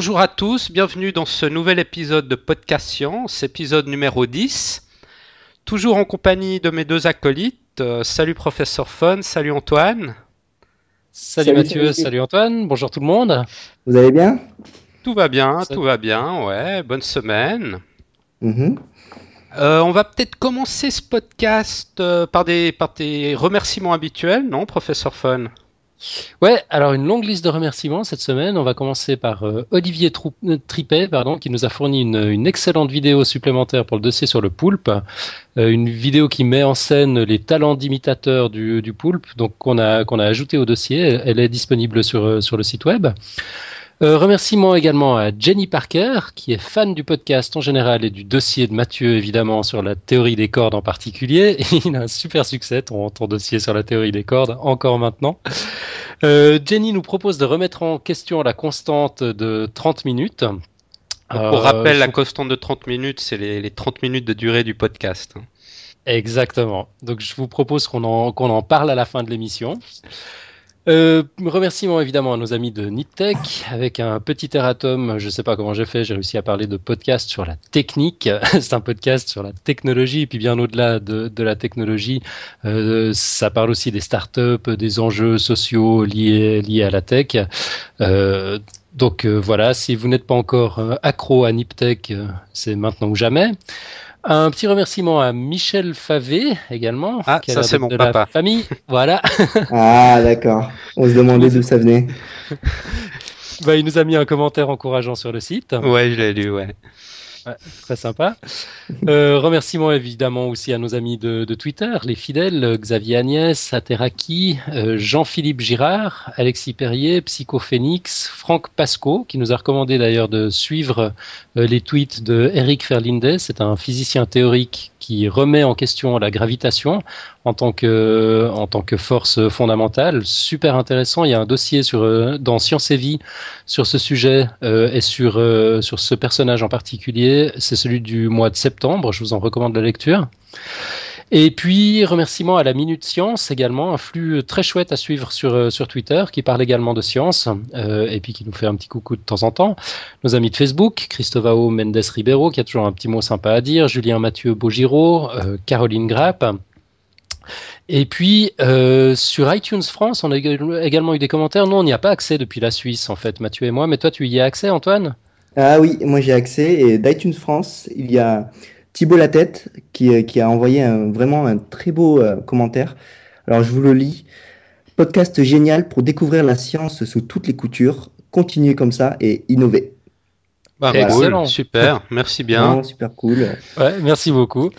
Bonjour à tous, bienvenue dans ce nouvel épisode de Podcast Science, épisode numéro 10. Toujours en compagnie de mes deux acolytes. Euh, salut professeur Fun, salut Antoine. Salut, salut Mathieu, salut. Antoine, bonjour tout le monde. Vous allez bien? Tout va bien, tout va bien, ouais, bonne semaine. Mm-hmm. Euh, on va peut-être commencer ce podcast euh, par, des, par des remerciements habituels, non, professeur Fun Ouais, alors une longue liste de remerciements cette semaine. On va commencer par euh, Olivier Tripet, pardon, qui nous a fourni une, excellente vidéo supplémentaire pour le dossier sur le poulpe. une vidéo qui met en scène les talents d'imitateurs du, poulpe, donc qu'on a, ajouté au dossier. Elle est disponible sur le site web. Euh, remerciements également à Jenny Parker, qui est fan du podcast en général et du dossier de Mathieu, évidemment, sur la théorie des cordes en particulier. il a un super succès, ton, ton, dossier sur la théorie des cordes, encore maintenant. Euh, Jenny nous propose de remettre en question la constante de 30 minutes. Pour euh, rappel, la constante de 30 minutes, c'est les, les, 30 minutes de durée du podcast. Exactement. Donc je vous propose qu'on en, qu'on en parle à la fin de l'émission. Euh, remerciements évidemment à nos amis de NitTech avec un petit erratum. Je ne sais pas comment j'ai fait, j'ai réussi à parler de podcast sur la technique. C'est un podcast sur la technologie et puis bien au-delà de, de, la technologie, euh, ça parle aussi des startups, des enjeux sociaux liés, liés à la tech. Euh, donc euh, voilà, si vous n'êtes pas encore euh, accro à NipTech, c'est maintenant ou jamais. Un petit remerciement à Michel Favé également. Ah, ça c'est mon papa. famille, voilà. ah, d'accord. On se demandait d'où ça venait. bah, il nous a mis un commentaire encourageant sur le site. Ouais, je l'ai lu, ouais très sympa. Euh, remerciements évidemment aussi à nos amis de, Twitter, les fidèles, Xavier Agnès, Ateraki, euh, Jean-Philippe Girard, Alexis Perrier, Psychophénix, Franck Pasco, qui nous a recommandé d'ailleurs de suivre euh, les tweets de Eric Ferlinde. C'est un physicien théorique qui remet en question la gravitation en tant que, force fondamentale. Super intéressant. Il y a un dossier euh, dans Science et Vie sur ce sujet euh, et euh, sur ce personnage en particulier. C'est celui du mois de septembre. Je vous en recommande la lecture. Et puis, remerciement à la Minute Science également, un flux très chouette à suivre sur, sur Twitter qui parle également de science euh, et puis qui nous fait un petit coucou de temps en temps. Nos amis de Facebook, Christovao Mendes Ribeiro qui a toujours un petit mot sympa à dire, Julien Mathieu Beaugiraud, euh, Caroline Grapp. Et puis euh, sur iTunes France, on a également eu des commentaires. Nous, on n'y a pas accès depuis la Suisse, en fait, Mathieu et moi. Mais toi, tu y as accès, Antoine? Ah oui, moi j'ai accès. Et d'iTunes France, il y a Thibault Latête qui, euh, qui a envoyé vraiment un très beau euh, commentaire. Alors je vous le lis. Podcast génial pour découvrir la science sous toutes les coutures. Continuez comme ça et innover. Bah, Excellent, super, merci bien. super cool. Ouais, merci beaucoup.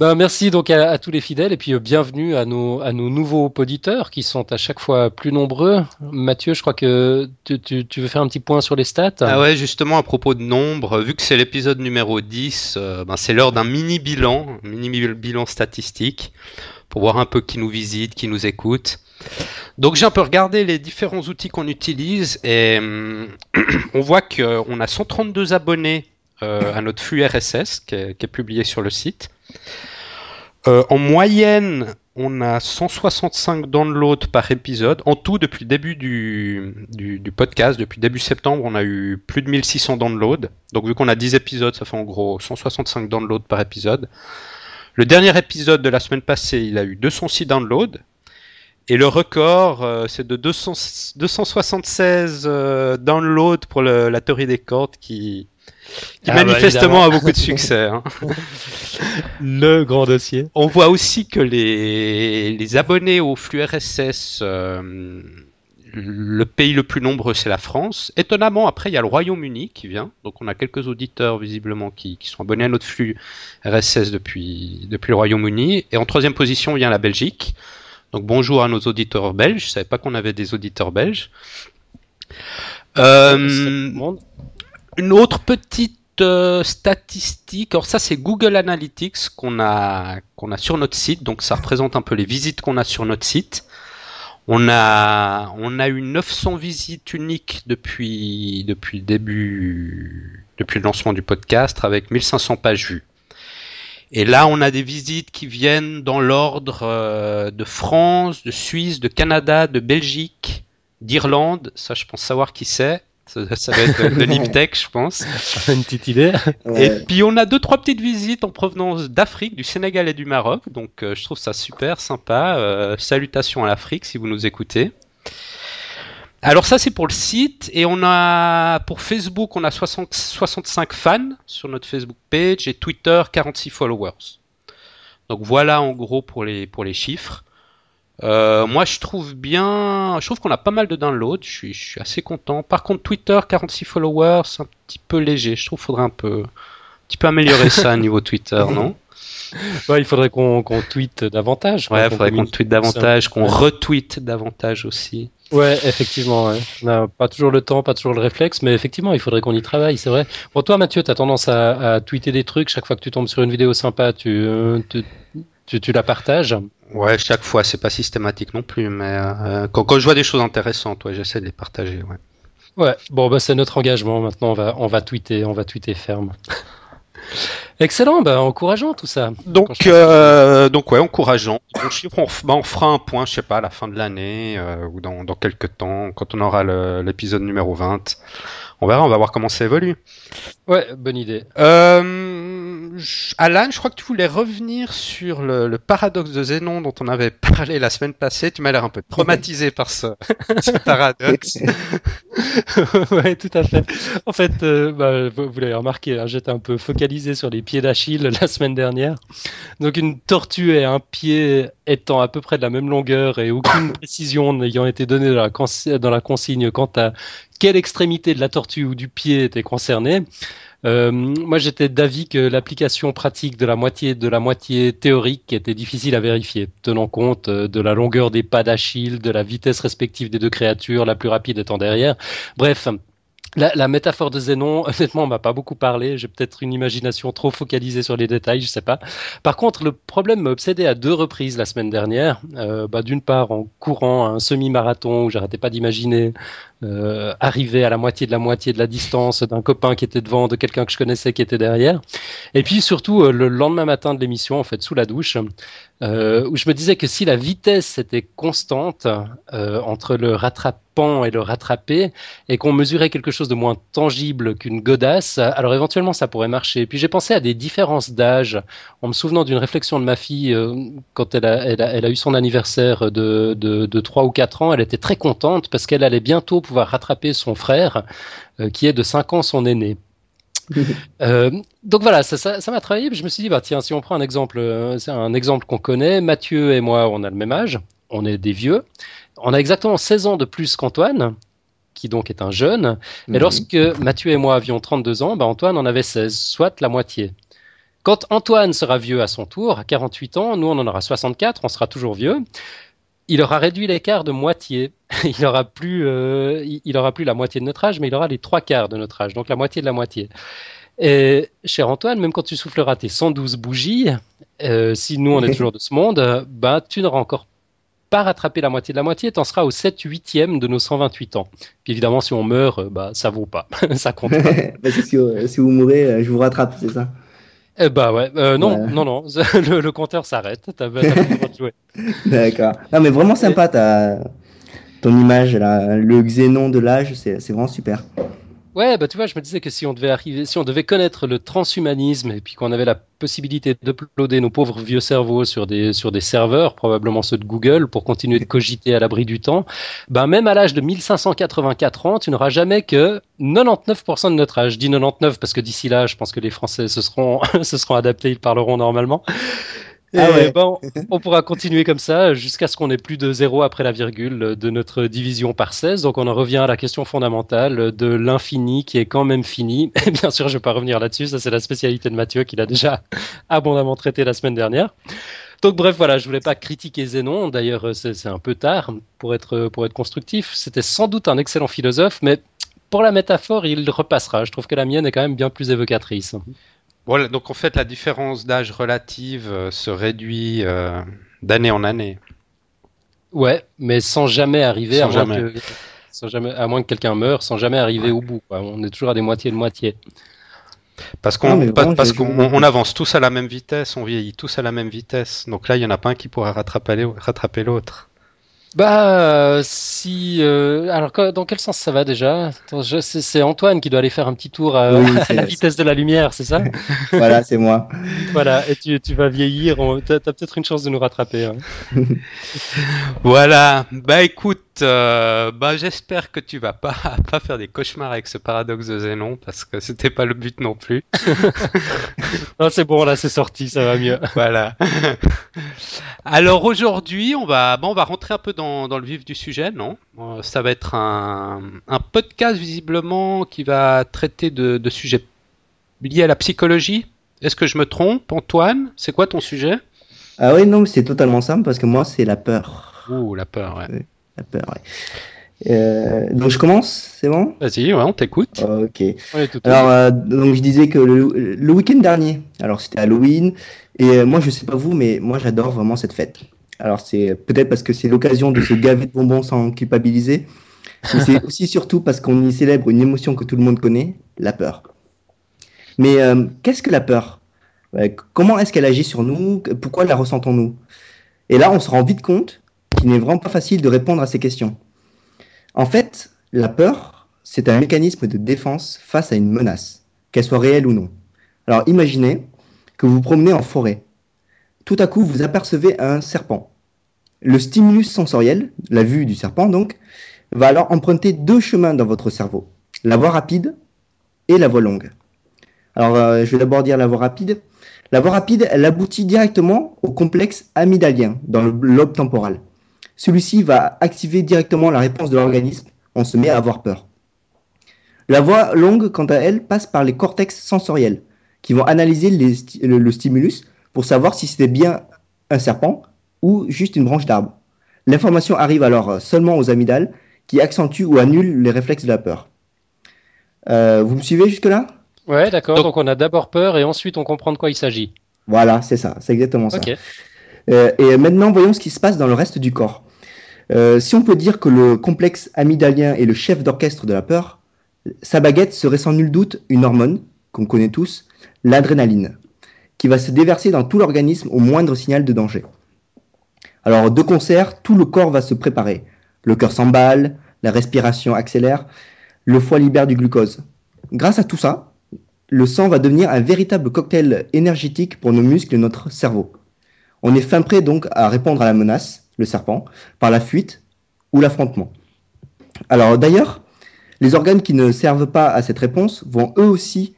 Ben, merci donc à, tous les fidèles et puis euh, bienvenue à nos, à nos nouveaux auditeurs qui sont à chaque fois plus nombreux. Mathieu, je crois que tu, tu, veux faire un petit point sur les stats. Ah ouais, justement à propos de nombre, vu que c'est l'épisode numéro 10, euh, ben, c'est l'heure d'un mini bilan, mini bilan statistique pour voir un peu qui nous visite, qui nous écoute. Donc j'ai un peu regardé les différents outils qu'on utilise et on voit qu'on a 132 abonnés euh, à notre flux RSS qui est, publié sur le site. Euh, en moyenne, on a 165 downloads par épisode. En tout, depuis le début du, podcast, depuis début septembre, on a eu plus de 1600 downloads. Donc vu qu'on a 10 épisodes, ça fait en gros 165 downloads par épisode. Le dernier épisode de la semaine passée, il a eu 206 downloads. Et le record, euh, c'est de 200, 276 euh, downloads pour la théorie des cordes qui, qui ah bah, manifestement a beaucoup de succès. Hein. Le grand dossier. On voit aussi que les, les abonnés au flux RSS, euh, le pays le plus nombreux, c'est la France. Étonnamment, après, il y a le Royaume-Uni qui vient. Donc, on a quelques auditeurs, visiblement, qui, qui sont abonnés à notre flux RSS depuis, depuis le Royaume-Uni. Et en troisième position, vient la Belgique. Donc, bonjour à nos auditeurs belges. Je savais pas qu'on avait des auditeurs belges. Euh, une autre petite euh, statistique, alors ça c'est Google Analytics qu'on a, qu'on a sur notre site, donc ça représente un peu les visites qu'on a sur notre site. On a, on a eu 900 visites uniques depuis, depuis le début, depuis le lancement du podcast avec 1500 pages vues. Et là, on a des visites qui viennent dans l'ordre euh, de France, de Suisse, de Canada, de Belgique, d'Irlande. Ça, je pense savoir qui c'est Ça, va être de l'Iptech, je pense. Une petite idée. Et puis on a deux trois petites visites en provenance d'Afrique, du Sénégal et du Maroc. Donc je trouve ça super sympa. salutations à l'Afrique si vous nous écoutez. Alors ça c'est pour le site et on a pour Facebook on a 60, 65 fans sur notre Facebook page et Twitter 46 followers. Donc voilà en gros pour les pour les chiffres. Euh, moi je trouve bien, je trouve qu'on a pas mal de downloads, je suis, je suis assez content. Par contre Twitter 46 followers, c'est un petit peu léger, je trouve qu'il faudrait un peu, un petit peu améliorer ça au niveau Twitter, non? Il faudrait qu'on tweete davantage. Ouais, il faudrait qu'on tweete davantage, qu'on retweete davantage aussi. Ouais, effectivement. On n'a pas toujours le temps, pas toujours le réflexe, mais effectivement, il faudrait qu'on y travaille, c'est vrai. Pour toi, Mathieu, tu as tendance à, tweeter des trucs. Chaque fois que tu tombes sur une vidéo sympa, tu, euh, tu, la partages. Ouais, chaque fois, c'est pas systématique non plus, mais euh, quand, quand, je vois des choses intéressantes, ouais, j'essaie de les partager. Ouais. Ouais, bon, bah, c'est notre engagement. Maintenant, on va, on va tweeter, on va tweeter ferme. Excellent, bah, encourageant tout ça. Donc, euh, donc ouais, encourageant. on, bah, on, fera un point, je sais pas, à la fin de l'année euh, ou dans, dans quelques temps, quand on aura l'épisode numéro 20. On verra, on va voir comment ça évolue. Ouais, bonne idée. Euh, Alan, je crois que tu voulais revenir sur le, paradoxe de Zénon dont on avait parlé la semaine passée. Tu m'as l'air un peu traumatisé par ce, paradoxe. ouais, tout à fait. En fait, euh, bah, vous, l'avez remarqué, hein, j'étais un peu focalisé sur les pieds d'Achille la semaine dernière. Donc une tortue et un pied étant à peu près de la même longueur et aucune précision n'ayant été donnée dans la, dans la consigne quant à quelle extrémité de la tortue ou du pied était concernée. Euh, moi, j'étais d'avis que l'application pratique de la moitié de la moitié théorique était difficile à vérifier, tenant compte euh, de la longueur des pas d'Achille, de la vitesse respective des deux créatures, la plus rapide étant derrière. Bref, la, la, métaphore de Zénon, honnêtement, m'a pas beaucoup parlé. J'ai peut-être une imagination trop focalisée sur les détails, je sais pas. Par contre, le problème m'a obsédé à deux reprises la semaine dernière. Euh, bah, D'une part, en courant un semi-marathon où j'arrêtais pas d'imaginer euh, arriver à la moitié de la moitié de la distance d'un copain qui était devant, de quelqu'un que je connaissais qui était derrière. Et puis surtout, euh, le lendemain matin de l'émission, en fait, sous la douche, euh, où je me disais que si la vitesse était constante euh, entre le rattrapant et le rattrapé, et qu'on mesurait quelque chose de moins tangible qu'une godasse, alors éventuellement ça pourrait marcher. Puis j'ai pensé à des différences d'âge, en me souvenant d'une réflexion de ma fille quand elle a, elle, a, elle a, eu son anniversaire de, de, de 3 ou 4 ans, elle était très contente parce qu'elle allait bientôt pouvoir rattraper son frère, qui est de 5 ans son aîné. Euh, donc voilà, ça, ça, m'a travaillé. Je me suis dit, bah tiens, si on prend un exemple, euh, c'est un exemple qu'on connaît. Mathieu et moi, on a le même âge. On est des vieux. On a exactement 16 ans de plus qu'Antoine, qui donc est un jeune. Mhm. lorsque Mathieu et moi avions 32 ans, bah Antoine en avait 16, soit la moitié. Quand Antoine sera vieux à son tour, à 48 ans, nous on en aura 64, on sera toujours vieux il aura réduit l'écart de moitié. il aura plus, euh, il aura plus la moitié de notre âge, mais il aura les trois quarts de notre âge, donc la moitié de la moitié. Et cher Antoine, même quand tu souffleras tes 112 bougies, euh, si nous on est toujours de ce monde, bah tu n'auras encore pas rattrapé la moitié de la moitié, tu en seras au 7 8e de nos 128 ans. Puis évidemment, si on meurt, bah ça vaut pas, ça compte pas. si, si, vous mourrez, je vous rattrape, c'est ça? Eh bah ouais, euh, non, non, non, le, compteur s'arrête. T'as pas jouer. D'accord. Non, mais vraiment sympa ta, ton image, là, le xénon de l'âge, c'est vraiment super. Ouais, bah tu vois, je me disais que si on devait arriver, si on devait connaître le transhumanisme et puis qu'on avait la possibilité d'uploader nos pauvres vieux cerveaux sur des sur des serveurs, probablement ceux de Google, pour continuer de cogiter à l'abri du temps, ben même à l'âge de 1584 ans, tu n'auras jamais que 99% de notre âge. Je dis 99 parce que d'ici là, je pense que les Français se seront se seront adaptés, ils parleront normalement. Ah ouais. bon, on pourra continuer comme ça jusqu'à ce qu'on ait plus de zéro après la virgule de notre division par 16. Donc on en revient à la question fondamentale de l'infini qui est quand même fini. Et bien sûr, je ne vais pas revenir là-dessus, ça c'est la spécialité de Mathieu qu'il a déjà abondamment traité la semaine dernière. Donc bref, voilà, je voulais pas critiquer Zénon. D'ailleurs, c'est un peu tard pour être, pour être constructif. C'était sans doute un excellent philosophe, mais pour la métaphore, il repassera. Je trouve que la mienne est quand même bien plus évocatrice. Voilà, donc en fait, la différence d'âge relative euh, se réduit euh, d'année en année. Ouais, mais sans jamais arriver à, Moins que, sans jamais, à moins que quelqu'un meure, sans jamais arriver au bout. On est toujours à des moitiés de moitié. Parce qu'on parce qu'on avance tous à la même vitesse, on vieillit tous à la même vitesse. Donc là, il n'y en a pas un qui pourra rattraper, rattraper l'autre. Bah, si. euh, alors, que- dans quel sens ça va déjà? C'est c'est Antoine qui doit aller faire un petit tour à, Oui, à la vitesse de la lumière, c'est ça? Voilà, c'est moi. Voilà, et tu, tu vas vieillir, on- t'as t'as peut-être une chance de nous rattraper. hein. Voilà. Bah écoute, euh, bah j'espère que tu vas pas pas faire des cauchemars avec ce paradoxe de Zénon parce que c'était pas le but non plus. Non, c'est bon, là, c'est sorti, ça va mieux. Voilà. Alors aujourd'hui, on va, bon, on va rentrer un peu dans, dans le vif du sujet, non? Euh, Ça va être un, un podcast visiblement qui va traiter de, de sujets liés à la psychologie. Est-ce que je me trompe, Antoine? C'est quoi ton sujet? Ah oui, non, mais c'est totalement simple parce que moi, c'est la peur. Ouh, la peur, ouais. Peur, ouais. Euh, donc je commence, c'est bon? Vas-y, ouais, on t'écoute. Ok. On est tout Alors, euh, donc je disais que le, le week-end dernier, alors c'était Halloween, et euh, moi je sais pas vous, mais moi j'adore vraiment cette fête. Alors c'est peut-être parce que c'est l'occasion de se gaver de bonbons sans culpabiliser, mais c'est aussi surtout parce qu'on y célèbre une émotion que tout le monde connaît, la peur. Mais euh, qu'est-ce que la peur? Comment est-ce qu'elle agit sur nous? Pourquoi la ressentons-nous? Et là, on se rend vite compte qu'il n'est vraiment pas facile de répondre à ces questions. En fait, la peur, c'est un mécanisme de défense face à une menace, qu'elle soit réelle ou non. Alors imaginez que vous vous promenez en forêt. Tout à coup, vous apercevez un serpent. Le stimulus sensoriel, la vue du serpent donc, va alors emprunter deux chemins dans votre cerveau. La voie rapide et la voie longue. Alors euh, je vais d'abord dire la voie rapide. La voie rapide, elle aboutit directement au complexe amygdalien dans le lobe temporal. Celui-ci va activer directement la réponse de l'organisme. On se met à avoir peur. La voie longue, quant à elle, passe par les cortex sensoriels, qui vont analyser les sti- le, le stimulus pour savoir si c'était bien un serpent ou juste une branche d'arbre. L'information arrive alors euh, seulement aux amygdales, qui accentuent ou annulent les réflexes de la peur. Euh, vous me suivez jusque-là? Ouais, d'accord. Donc- Donc, on a d'abord peur et ensuite on comprend de quoi il s'agit. Voilà, c'est ça, c'est exactement ça. Euh, et maintenant, voyons ce qui se passe dans le reste du corps. Euh, si on peut dire que le complexe amygdalien est le chef d'orchestre de la peur, sa baguette serait sans nul doute une hormone qu'on connaît tous, l'adrénaline, qui va se déverser dans tout l'organisme au moindre signal de danger. Alors, de concert, tout le corps va se préparer. Le cœur s'emballe, la respiration accélère, le foie libère du glucose. Grâce à tout ça, le sang va devenir un véritable cocktail énergétique pour nos muscles et notre cerveau. On est fin prêt donc à répondre à la menace, le serpent, par la fuite ou l'affrontement. Alors d'ailleurs, les organes qui ne servent pas à cette réponse vont eux aussi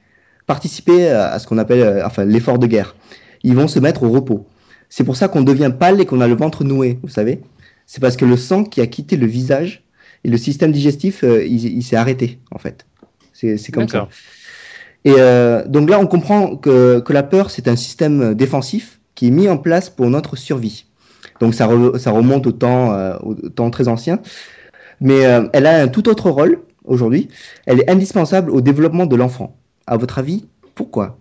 participer à ce qu'on appelle euh, enfin, l'effort de guerre. Ils vont se mettre au repos. C'est pour ça qu'on devient pâle et qu'on a le ventre noué, vous savez. C'est parce que le sang qui a quitté le visage et le système digestif, euh, il, il s'est arrêté en fait. C'est comme ça. Et euh, donc là, on comprend que, que la peur, c'est un système défensif qui est mis en place pour notre survie. Donc ça, re- ça remonte au temps, euh, au temps très ancien. Mais euh, elle a un tout autre rôle aujourd'hui. Elle est indispensable au développement de l'enfant. À votre avis, pourquoi?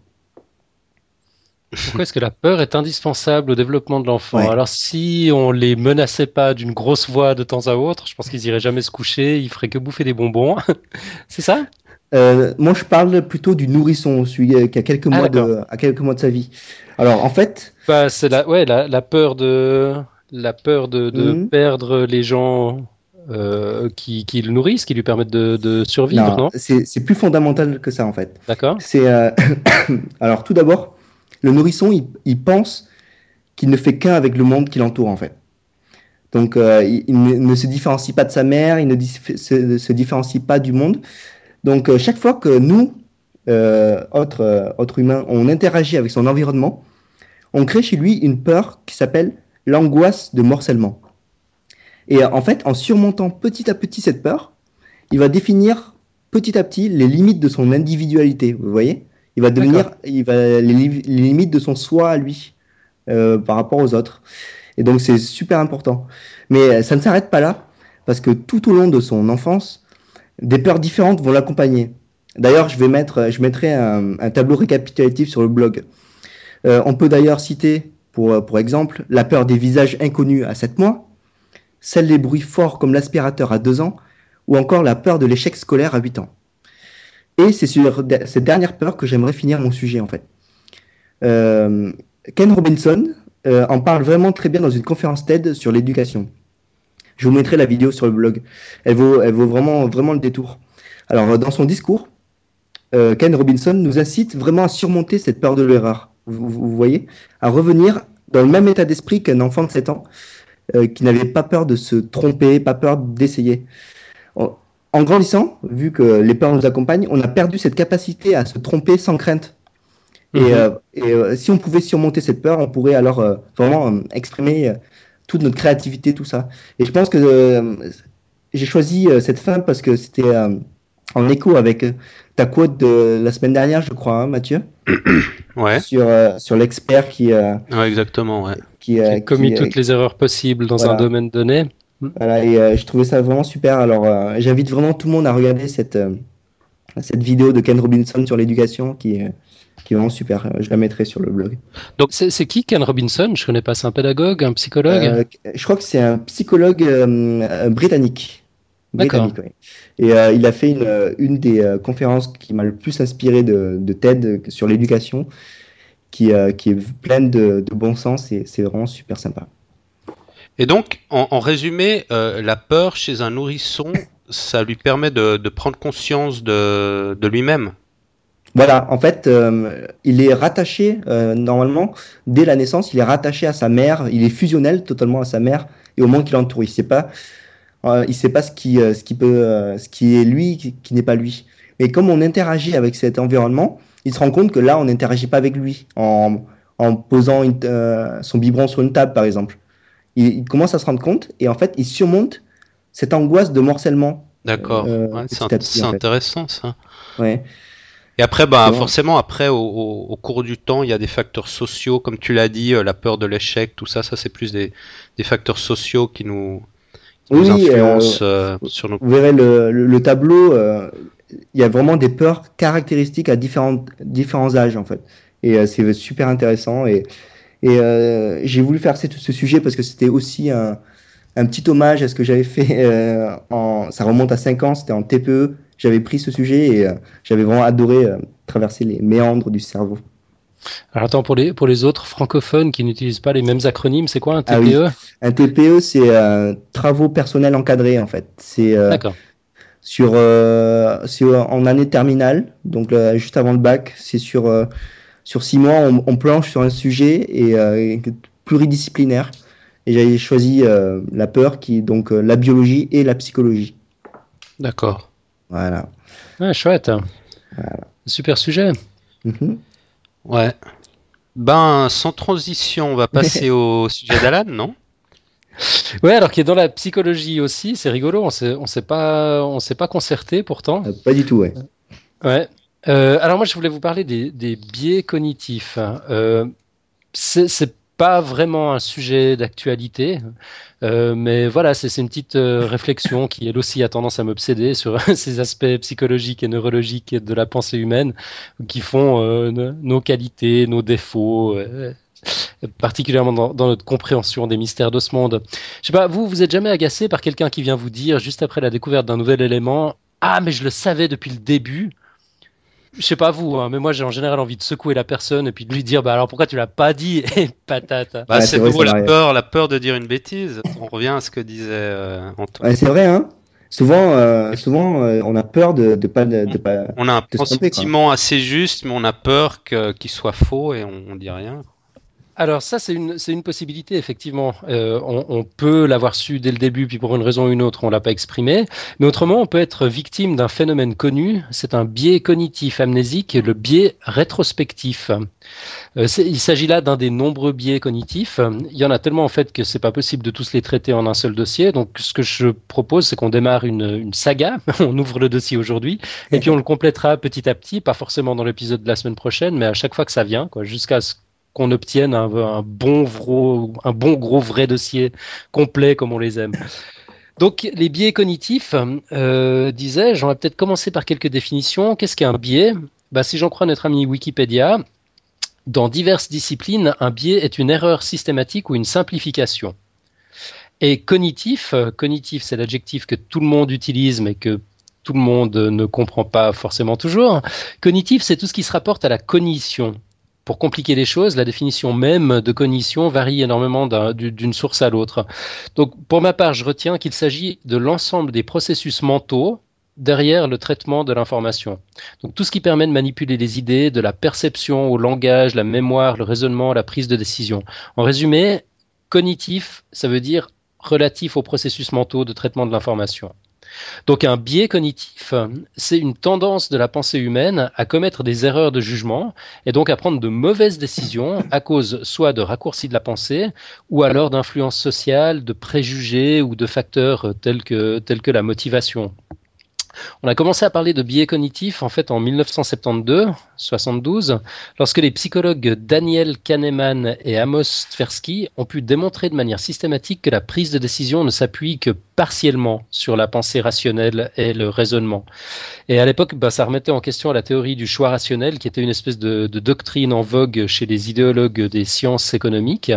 Pourquoi est-ce que la peur est indispensable au développement de l'enfant? Ouais. Alors, si on les menaçait pas d'une grosse voix de temps à autre, je pense qu'ils iraient jamais se coucher, ils feraient que bouffer des bonbons. C'est ça? Euh, Moi, je parle plutôt du nourrisson, celui qui a quelques Ah, mois de, d'accord. à quelques mois de sa vie. Alors, en fait, Bah, c'est la, ouais, la, la peur de, la peur de, de Mhm. perdre les gens euh, qui, qui le nourrissent, qui lui permettent de, de survivre, non, non, c'est plus fondamental que ça, en fait. D'accord C'est euh, alors tout d'abord, le nourrisson, il, il pense qu'il ne fait qu'un avec le monde qui l'entoure en fait. Donc euh, il, il ne, ne se différencie pas de sa mère, il ne dif- se, se différencie pas du monde. Donc chaque fois que nous, autres autres humains, on interagit avec son environnement, on crée chez lui une peur qui s'appelle l'angoisse de morcellement. Et euh, en fait, en surmontant petit à petit cette peur, il va définir petit à petit les limites de son individualité. Vous voyez? Il va devenir, il va les, li- les limites de son soi à lui euh, par rapport aux autres. Et donc c'est super important. Mais euh, ça ne s'arrête pas là parce que tout au long de son enfance, des peurs différentes vont l'accompagner. D'ailleurs, je vais mettre, je mettrai un, un tableau récapitulatif sur le blog. Euh, on peut d'ailleurs citer, pour, pour exemple, la peur des visages inconnus à 7 mois, celle des bruits forts comme l'aspirateur à 2 ans, ou encore la peur de l'échec scolaire à 8 ans. Et c'est sur cette dernière peur que j'aimerais finir mon sujet en fait. Euh, Ken Robinson euh, en parle vraiment très bien dans une conférence TED sur l'éducation. Je vous mettrai la vidéo sur le blog. Elle vaut, elle vaut vraiment, vraiment le détour. Alors, dans son discours, Ken Robinson nous incite vraiment à surmonter cette peur de l'erreur. Vous, vous, voyez À revenir dans le même état d'esprit qu'un enfant de 7 ans qui n'avait pas peur de se tromper, pas peur d'essayer en grandissant, vu que les peurs nous accompagnent, on a perdu cette capacité à se tromper sans crainte. Et, mhm. euh, euh, si on pouvait surmonter cette peur, on pourrait alors euh, vraiment exprimer toute notre créativité, tout ça. Et je pense que j'ai choisi cette fin parce que c'était en écho avec ta quote de la semaine dernière, je crois, hein, Mathieu. ouais. Sur, sur l'expert qui. ouais, exactement, ouais. Qui, a commis toutes les erreurs possibles dans un domaine donné. Voilà, et euh, je trouvais ça vraiment super. Alors, euh, j'invite vraiment tout le monde à regarder cette, euh, cette vidéo de Ken Robinson sur l'éducation qui, qui est vraiment super. Je la mettrai sur le blog. Donc, c'est qui Ken Robinson? Je connais pas. C'est un pédagogue, un psychologue? Je crois que c'est un psychologue britannique. Oui. Et il a fait une, une des conférences qui m'a le plus inspiré de, de TED sur l'éducation, qui, qui est pleine de, de bon sens et c'est vraiment super sympa. Et donc, en, résumé, euh, la peur chez un nourrisson, ça lui permet de, prendre conscience de, lui-même? Voilà, en fait, euh, il est rattaché, euh, normalement, dès la naissance, il est rattaché à sa mère, il est fusionnel totalement à sa mère et au monde qui l'entoure. Il ne sait pas, il sait pas ce qui, ce qui, peut, ce qui est lui, qui, qui n'est pas lui. Mais comme on interagit avec cet environnement, il se rend compte que là, on n'interagit pas avec lui en, en posant son biberon sur une table, par exemple il, commence à se rendre compte et en fait, il surmonte cette angoisse de morcellement. D'accord, euh, c'est intéressant ça. Ouais. Et après, bah, forcément, après, au, cours du temps, il y a des facteurs sociaux, comme tu l'as dit, euh, la peur de l'échec, tout ça, ça c'est plus des, des, facteurs sociaux qui nous, oui, euh, sur nos. Vous verrez le, le, tableau, il y a vraiment des peurs caractéristiques à différents, différents âges en fait, et c'est super intéressant et et euh, j'ai voulu faire ce, ce, sujet parce que c'était aussi un, un, petit hommage à ce que j'avais fait. Euh, en, ça remonte à 5 ans, c'était en TPE. J'avais pris ce sujet et euh, j'avais vraiment adoré traverser les méandres du cerveau. Alors attends, pour les, pour les autres francophones qui n'utilisent pas les mêmes acronymes, c'est quoi un TPE ah Un TPE, c'est travaux personnels encadrés en fait. C'est D'accord. Sur, en année terminale, donc juste avant le bac, c'est sur sur six mois, on, planche sur un sujet et, euh, pluridisciplinaire. Et j'avais choisi euh, la peur, qui est donc euh, la biologie et la psychologie. D'accord. Voilà. chouette. Super sujet. Mhm. Ouais. Ben, sans transition, on va passer au sujet d'Alan, non? Ouais, alors qui est dans la psychologie aussi, c'est rigolo, on s'est, on s'est pas, on s'est pas concerté pourtant. pas du tout, ouais. Ouais, euh, alors moi, je voulais vous parler des, biais cognitifs. Euh, c'est pas vraiment un sujet d'actualité, euh, mais voilà, c'est une petite euh, réflexion qui, elle aussi, a tendance à m'obséder sur ces aspects psychologiques et neurologiques de la pensée humaine qui font nos qualités, nos défauts particulièrement dans, dans, notre compréhension des mystères de ce monde. Je sais pas, vous, vous êtes jamais agacé par quelqu'un qui vient vous dire, juste après la découverte d'un nouvel élément, ah, mais je le savais depuis le début, je sais pas vous, hein, mais moi j'ai en général envie de secouer la personne et puis de lui dire bah alors pourquoi tu l'as pas dit et patate. Bah, c'est nouveau la peur, la peur de dire une bêtise. On revient à ce que disait euh, Antoine. c'est vrai hein. Souvent, euh, souvent euh, on a peur de, de pas de, pas. On a un sentiment assez juste, mais on a peur qu'il soit faux et on, on dit rien. Alors ça, c'est une, une, possibilité, effectivement. Euh, on, peut l'avoir su dès le début, puis pour une raison ou une autre, on l'a pas exprimé. Mais autrement, on peut être victime d'un phénomène connu. C'est un biais cognitif amnésique, le biais rétrospectif. Euh, il s'agit là d'un des nombreux biais cognitifs. Il y en a tellement en fait que c'est pas possible de tous les traiter en un seul dossier. Donc, ce que je propose, c'est qu'on démarre une, une, saga. on ouvre le dossier aujourd'hui, et puis on le complétera petit à petit, pas forcément dans l'épisode de la semaine prochaine, mais à chaque fois que ça vient, jusqu'à ce qu'on obtienne un, bon gros, vrai dossier complet comme on les aime. Donc les biais cognitifs, euh, disais-je, on va peut-être commencer par quelques définitions. Qu'est-ce qu'un biais? Bah, Si j'en crois notre ami Wikipédia, dans diverses disciplines, un biais est une erreur systématique ou une simplification. Et cognitif, cognitif c'est l'adjectif que tout le monde utilise mais que tout le monde ne comprend pas forcément toujours. Cognitif, c'est tout ce qui se rapporte à la cognition, pour compliquer les choses, la définition même de cognition varie énormément d'une source à l'autre. Donc, pour ma part, je retiens qu'il s'agit de l'ensemble des processus mentaux derrière le traitement de l'information. Donc tout ce qui permet de manipuler les idées, de la perception au langage, la mémoire, le raisonnement, la prise de décision. En résumé, cognitif, ça veut dire relatif aux processus mentaux de traitement de l'information. Donc un biais cognitif, c'est une tendance de la pensée humaine à commettre des erreurs de jugement et donc à prendre de mauvaises décisions à cause soit de raccourcis de la pensée ou alors d'influences sociales, de préjugés ou de facteurs tels que, tels que la motivation. On a commencé à parler de biais cognitifs en fait en 1972-72, lorsque les psychologues Daniel Kahneman et Amos Tversky ont pu démontrer de manière systématique que la prise de décision ne s'appuie que partiellement sur la pensée rationnelle et le raisonnement. Et à l'époque, bah, ça remettait en question la théorie du choix rationnel, qui était une espèce de, de doctrine en vogue chez les idéologues des sciences économiques.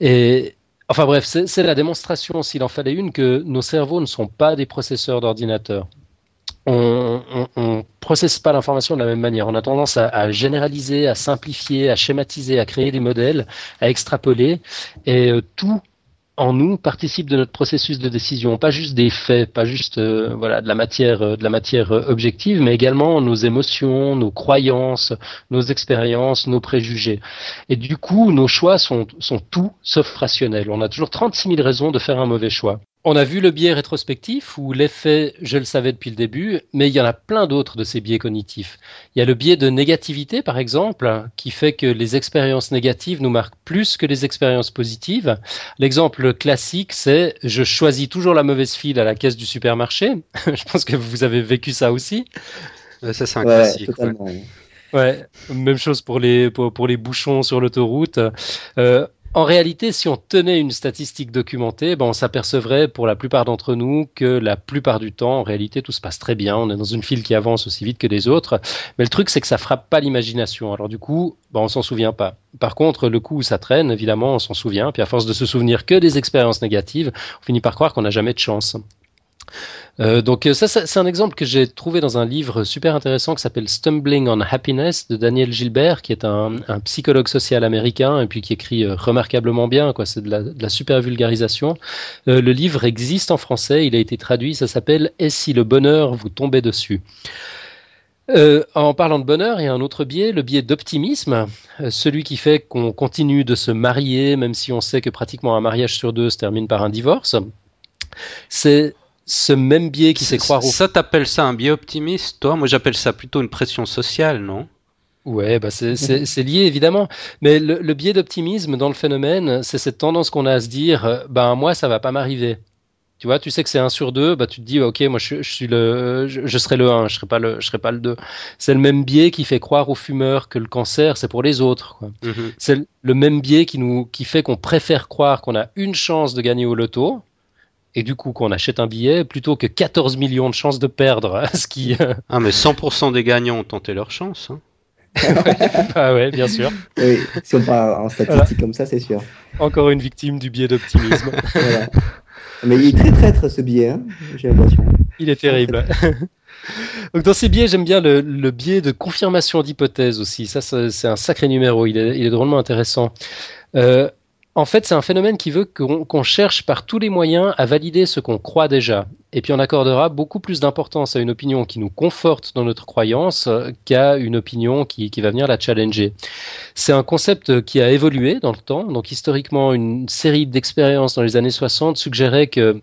Et Enfin bref, c'est la démonstration, s'il en fallait une, que nos cerveaux ne sont pas des processeurs d'ordinateur. On ne processe pas l'information de la même manière. On a tendance à, à, généraliser, à simplifier, à schématiser, à créer des modèles, à extrapoler. Et euh, tout en nous participe de notre processus de décision, pas juste des faits, pas juste euh, voilà de la matière, euh, de la matière euh, objective, mais également nos émotions, nos croyances, nos expériences, nos préjugés. Et du coup, nos choix sont sont tout sauf rationnels. On a toujours 36 000 raisons de faire un mauvais choix. On a vu le biais rétrospectif où l'effet, je le savais depuis le début, mais il y en a plein d'autres de ces biais cognitifs. Il y a le biais de négativité, par exemple, qui fait que les expériences négatives nous marquent plus que les expériences positives. L'exemple classique, c'est je choisis toujours la mauvaise file à la caisse du supermarché. je pense que vous avez vécu ça aussi. Ça, c'est un classique. Ouais. même chose pour les pour, pour les bouchons sur l'autoroute. Euh, en réalité, si on tenait une statistique documentée, ben on s'apercevrait pour la plupart d'entre nous que la plupart du temps, en réalité, tout se passe très bien. On est dans une file qui avance aussi vite que les autres. Mais le truc, c'est que ça frappe pas l'imagination. Alors du coup, ben on s'en souvient pas. Par contre, le coup où ça traîne, évidemment, on s'en souvient. Puis à force de se souvenir que des expériences négatives, on finit par croire qu'on n'a jamais de chance. Euh, donc ça, c'est un exemple que j'ai trouvé dans un livre super intéressant qui s'appelle Stumbling on Happiness de Daniel Gilbert, qui est un, psychologue social américain et puis qui écrit euh, remarquablement bien. Quoi, c'est de la, super vulgarisation. Euh, le livre existe en français, il a été traduit. Ça s'appelle Et si le bonheur vous tombait dessus? en parlant de bonheur, il y a un autre biais, le biais d'optimisme, celui qui fait qu'on continue de se marier, même si on sait que pratiquement un mariage sur deux se termine par un divorce. C'est ce même biais qui fait croire au... Ça, t'appelles ça un biais optimiste, toi? Moi, j'appelle ça plutôt une pression sociale, non? Ouais, bah c'est lié évidemment. Mais le, biais d'optimisme dans le phénomène, c'est cette tendance qu'on a à se dire, euh, ben moi, ça va pas m'arriver. Tu vois, tu sais que c'est 1 sur 2, bah tu te dis, ok, moi je, suis le, je, serai le 1, je serai pas le, je serai pas le 2. C'est le même biais qui fait croire aux fumeurs que le cancer, c'est pour les autres. Mm-hmm. C'est le même biais qui nous, qui fait qu'on préfère croire qu'on a une chance de gagner au loto, et du coup qu'on achète un billet plutôt que 14 millions de chances de perdre. Ce qui, euh, Ah mais 100% des gagnants ont tenté leur chance. Hein. ah ouais, bien sûr. Oui, si on parle en statistique comme ça, c'est sûr. Encore une victime du biais d'optimisme. Mais il est très traître ce biais, hein, j'ai l'impression. Il est terrible. Donc dans ces biais, j'aime bien le, biais de confirmation d'hypothèse aussi. Ça, c'est un sacré numéro. Il est, il est drôlement intéressant. Euh, en fait, c'est un phénomène qui veut qu'on cherche par tous les moyens à valider ce qu'on croit déjà. Et puis on accordera beaucoup plus d'importance à une opinion qui nous conforte dans notre croyance qu'à une opinion qui, va venir la challenger. C'est un concept qui a évolué dans le temps. Donc historiquement, une série d'expériences dans les années 60 suggérait que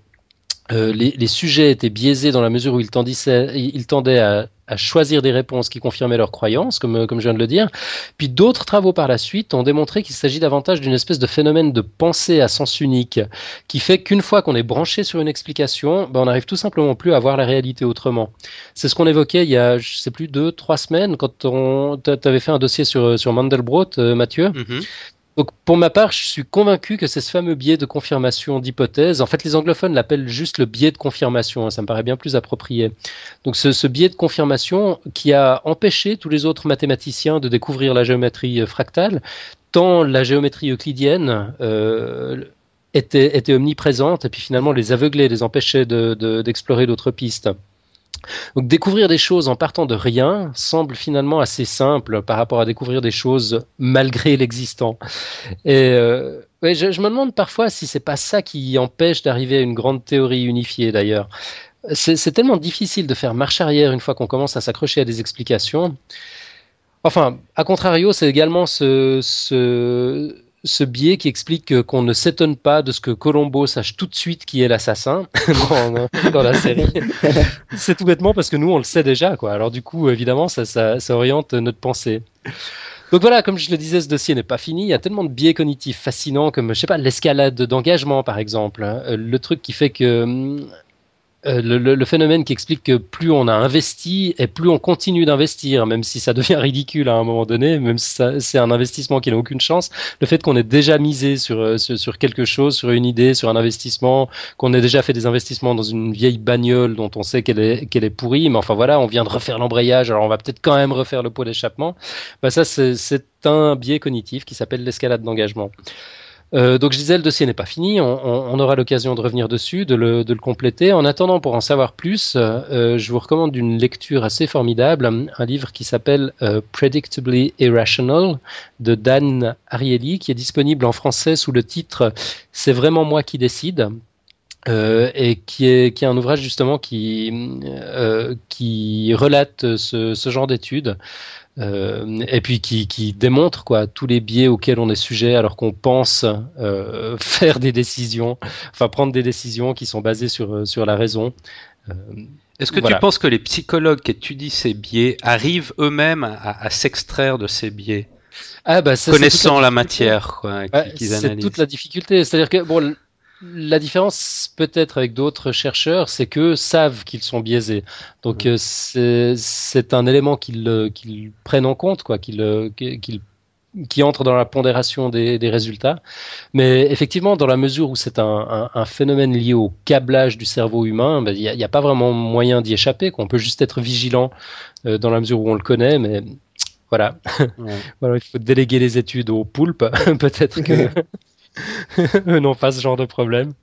euh, les, sujets étaient biaisés dans la mesure où ils, tendaient à choisir des réponses qui confirmaient leurs croyances, comme, comme je viens de le dire. Puis d'autres travaux par la suite ont démontré qu'il s'agit davantage d'une espèce de phénomène de pensée à sens unique, qui fait qu'une fois qu'on est branché sur une explication, ben on n'arrive tout simplement plus à voir la réalité autrement. C'est ce qu'on évoquait il y a, je sais plus, deux, trois semaines, quand on, avais fait un dossier sur, sur Mandelbrot, euh, Mathieu. Mm-hmm. Donc, pour ma part, je suis convaincu que c'est ce fameux biais de confirmation d'hypothèse. En fait, les anglophones l'appellent juste le biais de confirmation. Hein, ça me paraît bien plus approprié. Donc, ce, biais de confirmation qui a empêché tous les autres mathématiciens de découvrir la géométrie euh, fractale, tant la géométrie euclidienne euh, était, omniprésente, et puis finalement les aveuglait, les empêchait d'explorer de, d'autres pistes. Donc découvrir des choses en partant de rien semble finalement assez simple par rapport à découvrir des choses malgré l'existant. Et euh, je, me demande parfois si c'est pas ça qui empêche d'arriver à une grande théorie unifiée d'ailleurs. C'est tellement difficile de faire marche arrière une fois qu'on commence à s'accrocher à des explications. Enfin, à contrario, c'est également ce, ce biais qui explique qu'on ne s'étonne pas de ce que Colombo sache tout de suite qui est l'assassin dans, la série. c'est tout bêtement parce que nous, on le sait déjà. Quoi. Alors du coup, évidemment, ça, ça, ça oriente notre pensée. Donc voilà, comme je le disais, ce dossier n'est pas fini. Il y a tellement de biais cognitifs fascinants comme, je sais pas, l'escalade d'engagement, par exemple. Hein. Le truc qui fait que hum, euh, le, le, phénomène qui explique que plus on a investi et plus on continue d'investir, même si ça devient ridicule à un moment donné, même si c'est un investissement qui n'a aucune chance, le fait qu'on ait déjà misé sur, euh, sur, sur, quelque chose, sur une idée, sur un investissement, qu'on ait déjà fait des investissements dans une vieille bagnole dont on sait qu'elle est, qu'elle est pourrie, mais enfin voilà, on vient de refaire l'embrayage, alors on va peut-être quand même refaire le pot d'échappement, bah ça c'est un biais cognitif qui s'appelle l'escalade d'engagement. Euh, donc je disais, le dossier n'est pas fini, on, aura l'occasion de revenir dessus, de le, compléter. En attendant, pour en savoir plus, euh, je vous recommande une lecture assez formidable, un livre qui s'appelle euh, Predictably Irrational de Dan Ariely, qui est disponible en français sous le titre C'est vraiment moi qui décide. et qui est, qui est un ouvrage justement qui, qui relate ce, ce genre d'études euh, et puis qui, qui, démontre quoi tous les biais auxquels on est sujet alors qu'on pense euh, faire des décisions, enfin prendre des décisions qui sont basées sur, euh, sur la raison. Euh, Est-ce que tu penses que les psychologues qui étudient ces biais arrivent eux-mêmes à, à s'extraire de ces biais ah bah connaissant la, matière quoi, C'est toute la difficulté. C'est-à-dire que bon, la différence peut-être avec d'autres chercheurs, c'est qu'eux savent qu'ils sont biaisés. Donc euh, c'est un élément qu'ils qu'ils prennent en compte, quoi, qu'ils qui entre dans la pondération des, des, résultats. Mais effectivement, dans la mesure où c'est un, un, phénomène lié au câblage du cerveau humain, ben, il n'y a, a, pas vraiment moyen d'y échapper. qu'on peut juste être vigilant euh, dans la mesure où on le connaît, mais voilà. voilà. Il faut déléguer les études aux poulpes. Peut-être que n'ont pas ce genre de problème.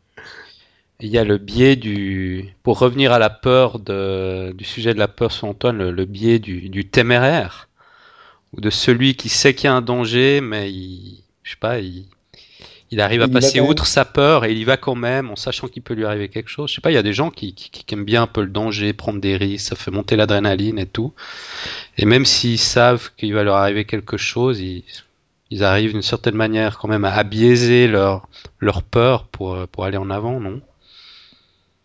Il y a le biais du. Pour revenir à la peur de... du sujet de la peur sur Antoine, le, biais du, du, téméraire, ou de celui qui sait qu'il y a un danger, mais il. Je sais pas, il, il arrive à passer outre sa peur et il y va quand même en sachant qu'il peut lui arriver quelque chose. Je sais pas, il y a des gens qui, qui, qui aiment bien un peu le danger, prendre des risques, ça fait monter l'adrénaline et tout. Et même s'ils savent qu'il va leur arriver quelque chose, ils ils arrivent d'une certaine manière quand même à, biaiser leur, leur peur pour, pour aller en avant, non?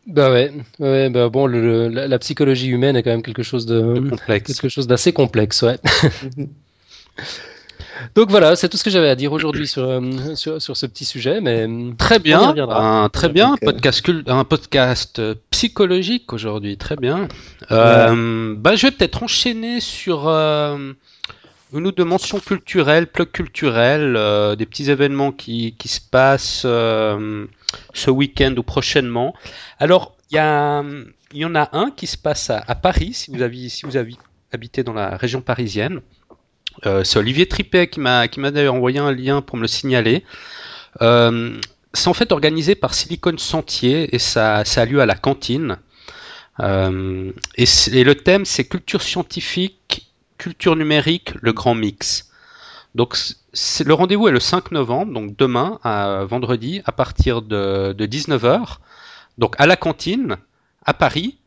Bah ouais, ouais bah bon, le, la, psychologie humaine est quand même quelque chose de, quelque chose d'assez complexe, ouais. Donc voilà, c'est tout ce que j'avais à dire aujourd'hui sur, euh, sur, sur, ce petit sujet, mais très bien, un, très bien, podcast un podcast psychologique aujourd'hui, très bien. Euh, bah, je vais peut-être enchaîner sur euh, une ou deux mentions culturelles, euh, des petits événements qui, qui se passent euh, ce week-end ou prochainement. Alors, il y, y en a un qui se passe à, Paris, si vous, avez, si vous avez habité dans la région parisienne. Euh, c'est Olivier Tripet qui m'a qui m'a d'ailleurs envoyé un lien pour me le signaler. c'est en fait organisé par Silicon Sentier et ça, ça a lieu à la cantine. et, et, le thème c'est culture scientifique culture numérique, le grand mix. Donc le rendez-vous est le 5 novembre, donc demain, à vendredi, à partir de, 19h, donc à la cantine, à Paris.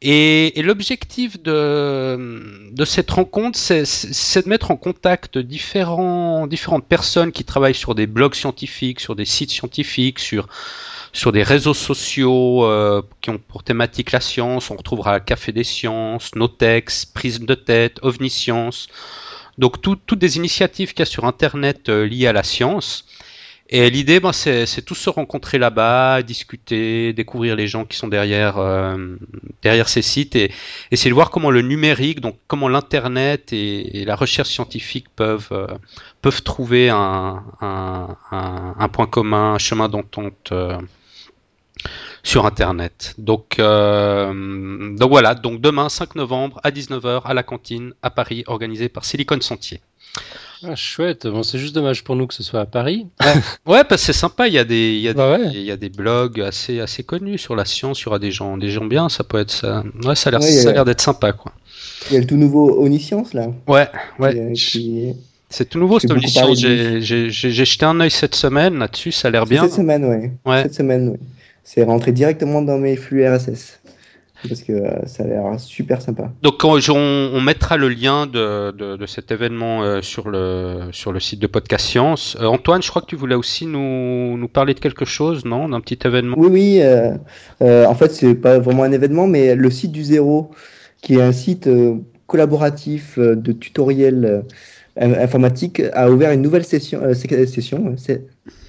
Et, l'objectif de, de, cette rencontre, c'est de mettre en contact différents, différentes personnes qui travaillent sur des blogs scientifiques, sur des sites scientifiques, sur sur des réseaux sociaux euh, qui ont pour thématique la science. On retrouvera Café des sciences, Notex, Prisme de tête, OVNI Science. Donc toutes des initiatives qu'il y a sur Internet euh, liées à la science. Et l'idée, ben, c'est, tous se rencontrer là-bas, discuter, découvrir les gens qui sont derrière, euh, derrière ces sites et essayer de voir comment le numérique, donc comment l'Internet et, la recherche scientifique peuvent, peuvent trouver un, un, point commun, un chemin d'entente sur Internet. Donc, euh, donc voilà, donc demain 5 novembre à 19h à la cantine à Paris, organisé par Silicon Sentier. Ah, chouette. Bon, c'est juste dommage pour nous que ce soit à Paris. Ouais, parce que c'est sympa. Il y a des, il y a Bah des, ouais. il y a des blogs assez, assez connus sur la science. Il y aura des gens, des gens bien. Ça peut être ça. Ouais, ça a l'air, Ouais, a- d'être sympa, quoi. Il y a le tout nouveau Oniscience là. Ouais, ouais. qui- C'est tout nouveau J'ai cette de J'ai, jeté un œil cette semaine là-dessus. Ça a l'air bien. Cette semaine. Ouais. Cette semaine, ouais. C'est rentré directement dans mes flux RSS. Parce que euh, ça a l'air super sympa. Donc on, on- on mettra le lien de, de, de cet événement euh, sur le sur le site de Podcast Science. Euh, Antoine, je crois que tu voulais aussi nous, nous parler de quelque chose, non? D'un petit événement? Oui, oui. en fait, c'est pas vraiment un événement, mais le site du Zéro, qui est un site collaboratif de tutoriels euh, in- informatiques, a ouvert une nouvelle session. euh, sec- session c'est-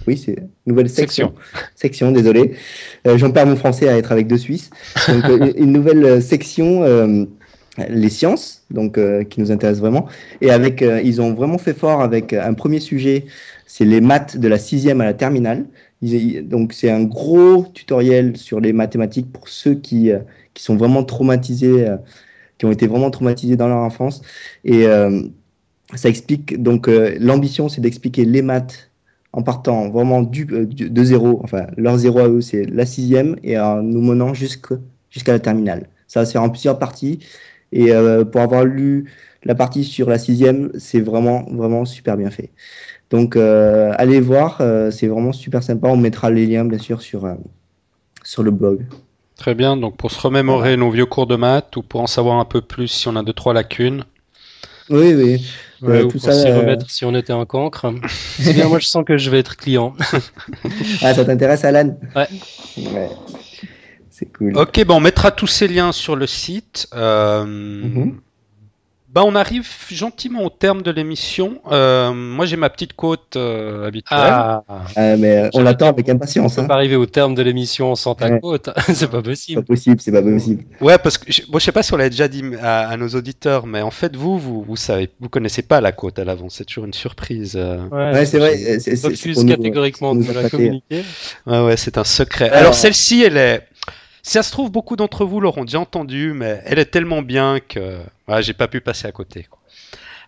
oui, c'est nouvelle section. Section, désolé. Euh, J'en perds mon français à être avec deux Suisses. Donc, euh, une- nouvelle euh, section. euh, les sciences, donc euh, qui nous intéressent vraiment, et avec, euh, ils ont vraiment fait fort avec euh, un premier sujet, c'est les maths de la sixième à la terminale. Donc c'est un gros tutoriel sur les mathématiques pour ceux qui, euh, qui sont vraiment traumatisés, euh, qui ont été vraiment traumatisés dans leur enfance. Et euh, ça explique, donc euh, l'ambition c'est d'expliquer les maths en partant vraiment du, euh, du- de zéro, enfin leur zéro à eux c'est la sixième, et en nous menant jusqu'à la terminale. Ça va se faire en plusieurs parties. Et euh, pour avoir lu la partie sur la sixième, c'est vraiment, vraiment super bien fait. Donc, euh, allez voir, euh, c'est vraiment super sympa. On mettra les liens, bien sûr, sur, euh, sur le blog. Très bien. Donc pour se remémorer nos vieux cours de maths ou pour en savoir un peu plus si on a deux trois lacunes. Oui, oui. Ouais, ou tout pour ça, s'y euh, remettre si on était un cancre. C'est bien, moi je sens que je vais être client. Ah, ça t'intéresse, Alan Ouais. Ouais. C'est cool. Ok, bon, on mettra tous ces liens sur le site. Euh, Mhm. Bah, on arrive gentiment au terme de l'émission. Euh, moi, j'ai ma petite côte euh, habituelle. Ah, Ah, mais on l'attend avec impatience. on Hein. peut pas arriver au terme de l'émission sans ta Ouais. côte. c'est pas C'est pas possible. possible, c'est pas possible. Ouais, parce que je, moi, je sais pas si on l'a déjà dit à, à nos auditeurs, mais en fait, vous, vous, vous savez, vous connaissez pas la côte à l'avance. C'est toujours une surprise. euh. Ouais, c'est vrai. c'est- c'est- catégoriquement de la communiquer. Ouais, ouais, c'est un secret. Alors- Alors, celle-ci, elle est. Si ça se trouve, beaucoup d'entre vous l'auront déjà entendu, mais elle est tellement bien que voilà, j'ai pas pu passer à côté. quoi.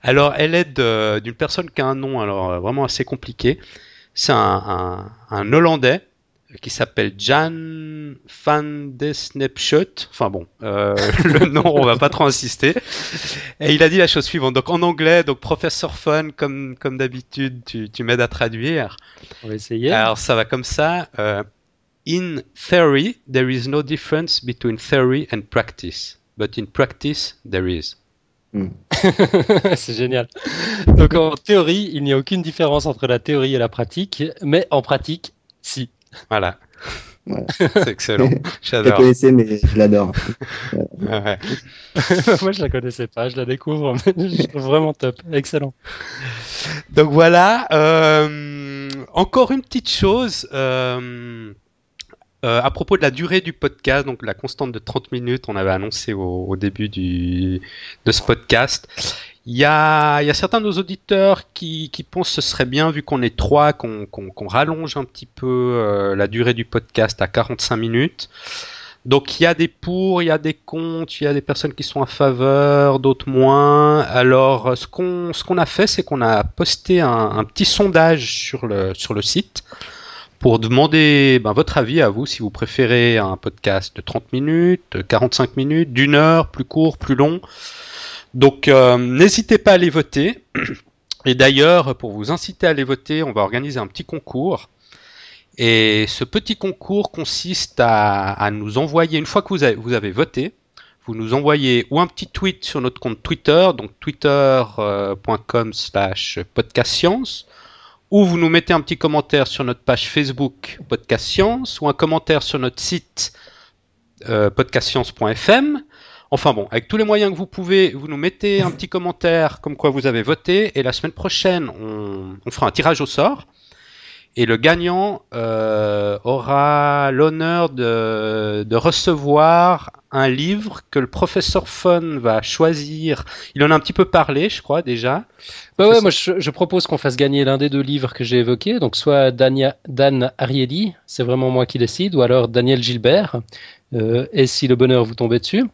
Alors, elle est d'une personne qui a un nom alors euh, vraiment assez compliqué. C'est un, un, un Hollandais qui s'appelle Jan van de Snapshot. Enfin bon, euh, le nom, on va pas trop insister. Et il a dit la chose suivante. Donc en anglais, donc professeur Fun, comme, comme d'habitude, tu, tu m'aides à traduire. On va essayer. Alors ça va comme ça. euh, in theory, there is no difference between theory and practice. But in practice, there is. c'est génial. Donc en théorie, il n'y a aucune différence entre la théorie et la pratique, mais en pratique, si. Voilà. Voilà. C'est excellent. Je la J'adore. connaissais, mais je l'adore. Ouais. Moi, je la connaissais pas, je la découvre. mais je trouve vraiment top, excellent. Donc voilà. euh, encore une petite chose. euh, euh, à propos de la durée du podcast, donc la constante de 30 minutes, on avait annoncé au, au début du, de ce podcast. Il y a, il y a certains de nos auditeurs qui, qui pensent que ce serait bien, vu qu'on est trois, qu'on rallonge un petit peu euh, la durée du podcast à 45 minutes. Donc il y a des pour, il y a des contre, il y a des personnes qui sont en faveur, d'autres moins. Alors ce qu'on ce qu'on a fait, c'est qu'on a posté un, un petit sondage sur le sur le site pour demander ben, votre avis à vous si vous préférez un podcast de 30 minutes, de 45 minutes, d'une heure, plus court, plus long. Donc euh, n'hésitez pas à aller voter. Et d'ailleurs, pour vous inciter à aller voter, on va organiser un petit concours. Et ce petit concours consiste à, nous envoyer, une fois que vous avez, voté, vous nous envoyez ou un petit tweet sur notre compte Twitter, donc twitter.com slash podcastscience, ou vous nous mettez un petit commentaire sur notre page Facebook Podcast Science, ou un commentaire sur notre site euh, podcastscience.fm. Enfin bon, avec tous les moyens que vous pouvez, vous nous mettez un petit commentaire comme quoi vous avez voté, et la semaine prochaine, on, fera un tirage au sort. Et le gagnant euh, aura l'honneur de recevoir un livre que le professeur Fun va choisir. Il en a un petit peu parlé, je crois déjà. Bah ouais, moi je, je propose qu'on fasse gagner l'un des deux livres que j'ai évoqués, donc soit Dania- Dan Ariely, c'est vraiment moi qui décide, ou alors Daniel Gilbert, euh, et si le bonheur vous tombait dessus.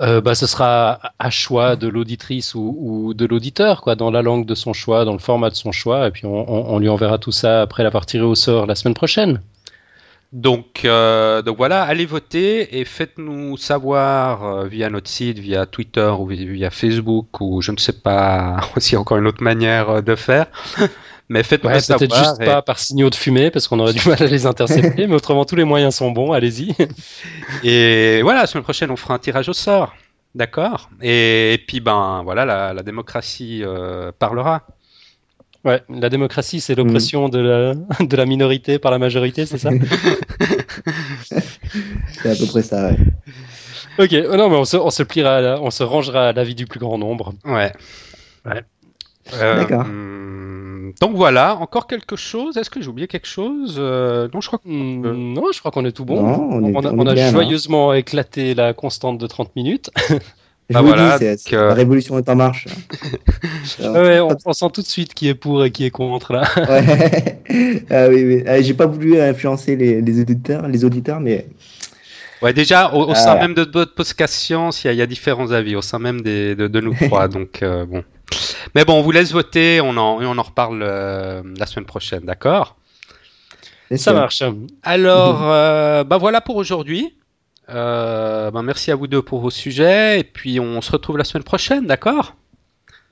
euh, bah, ce sera à choix de l'auditrice ou, ou, de l'auditeur, quoi, dans la langue de son choix, dans le format de son choix, et puis on, on, on lui enverra tout ça après l'avoir tiré au sort la semaine prochaine. Donc, euh, donc voilà, allez voter et faites-nous savoir euh, via notre site, via Twitter ou via Facebook ou je ne sais pas s'il y a encore une autre manière euh, de faire. Mais faites-nous ouais, savoir. Peut-être juste et... pas par signaux de fumée parce qu'on aurait du mal à les intercepter, mais autrement tous les moyens sont bons, allez-y. et voilà, la semaine prochaine on fera un tirage au sort. D'accord? Et, et, puis ben voilà, la, la démocratie euh, parlera. Ouais, la démocratie, c'est l'oppression mmh. de, la, de la minorité par la majorité, c'est ça C'est à peu près ça, ouais. Ok, oh non, mais on se, on se pliera, la, on se rangera à l'avis du plus grand nombre. Ouais. Ouais. Euh, D'accord. Donc voilà, encore quelque chose? Est-ce que j'ai oublié quelque chose? Euh, Non, je crois que... mmh, non, je crois qu'on est tout bon. Non, on, est, on a, on on a bien, joyeusement hein. éclaté la constante de 30 minutes. Je bah vous voilà, dis, c'est, c'est, euh... la révolution est en marche. ouais, on, on, sent tout de suite qui est pour et qui est contre là. ouais. ah, oui, oui. Ah, j'ai pas voulu influencer les, les, auditeurs, les auditeurs, mais. Ouais, déjà, au, au sein même de votre podcast science, il y, y, a différents avis, au sein même des, de, de, nous trois. donc, euh, bon. Mais bon, on vous laisse voter, on en, on en reparle euh, la semaine prochaine, d'accord? Ça marche. Alors, euh, bah voilà pour aujourd'hui. Euh, ben merci à vous deux pour vos sujets et puis on se retrouve la semaine prochaine, d'accord?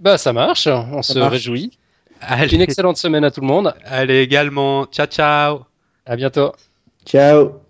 Bah ça marche, on ça se marche. réjouit. Allez. Une excellente semaine à tout le monde. Allez également, ciao ciao. À bientôt. Ciao.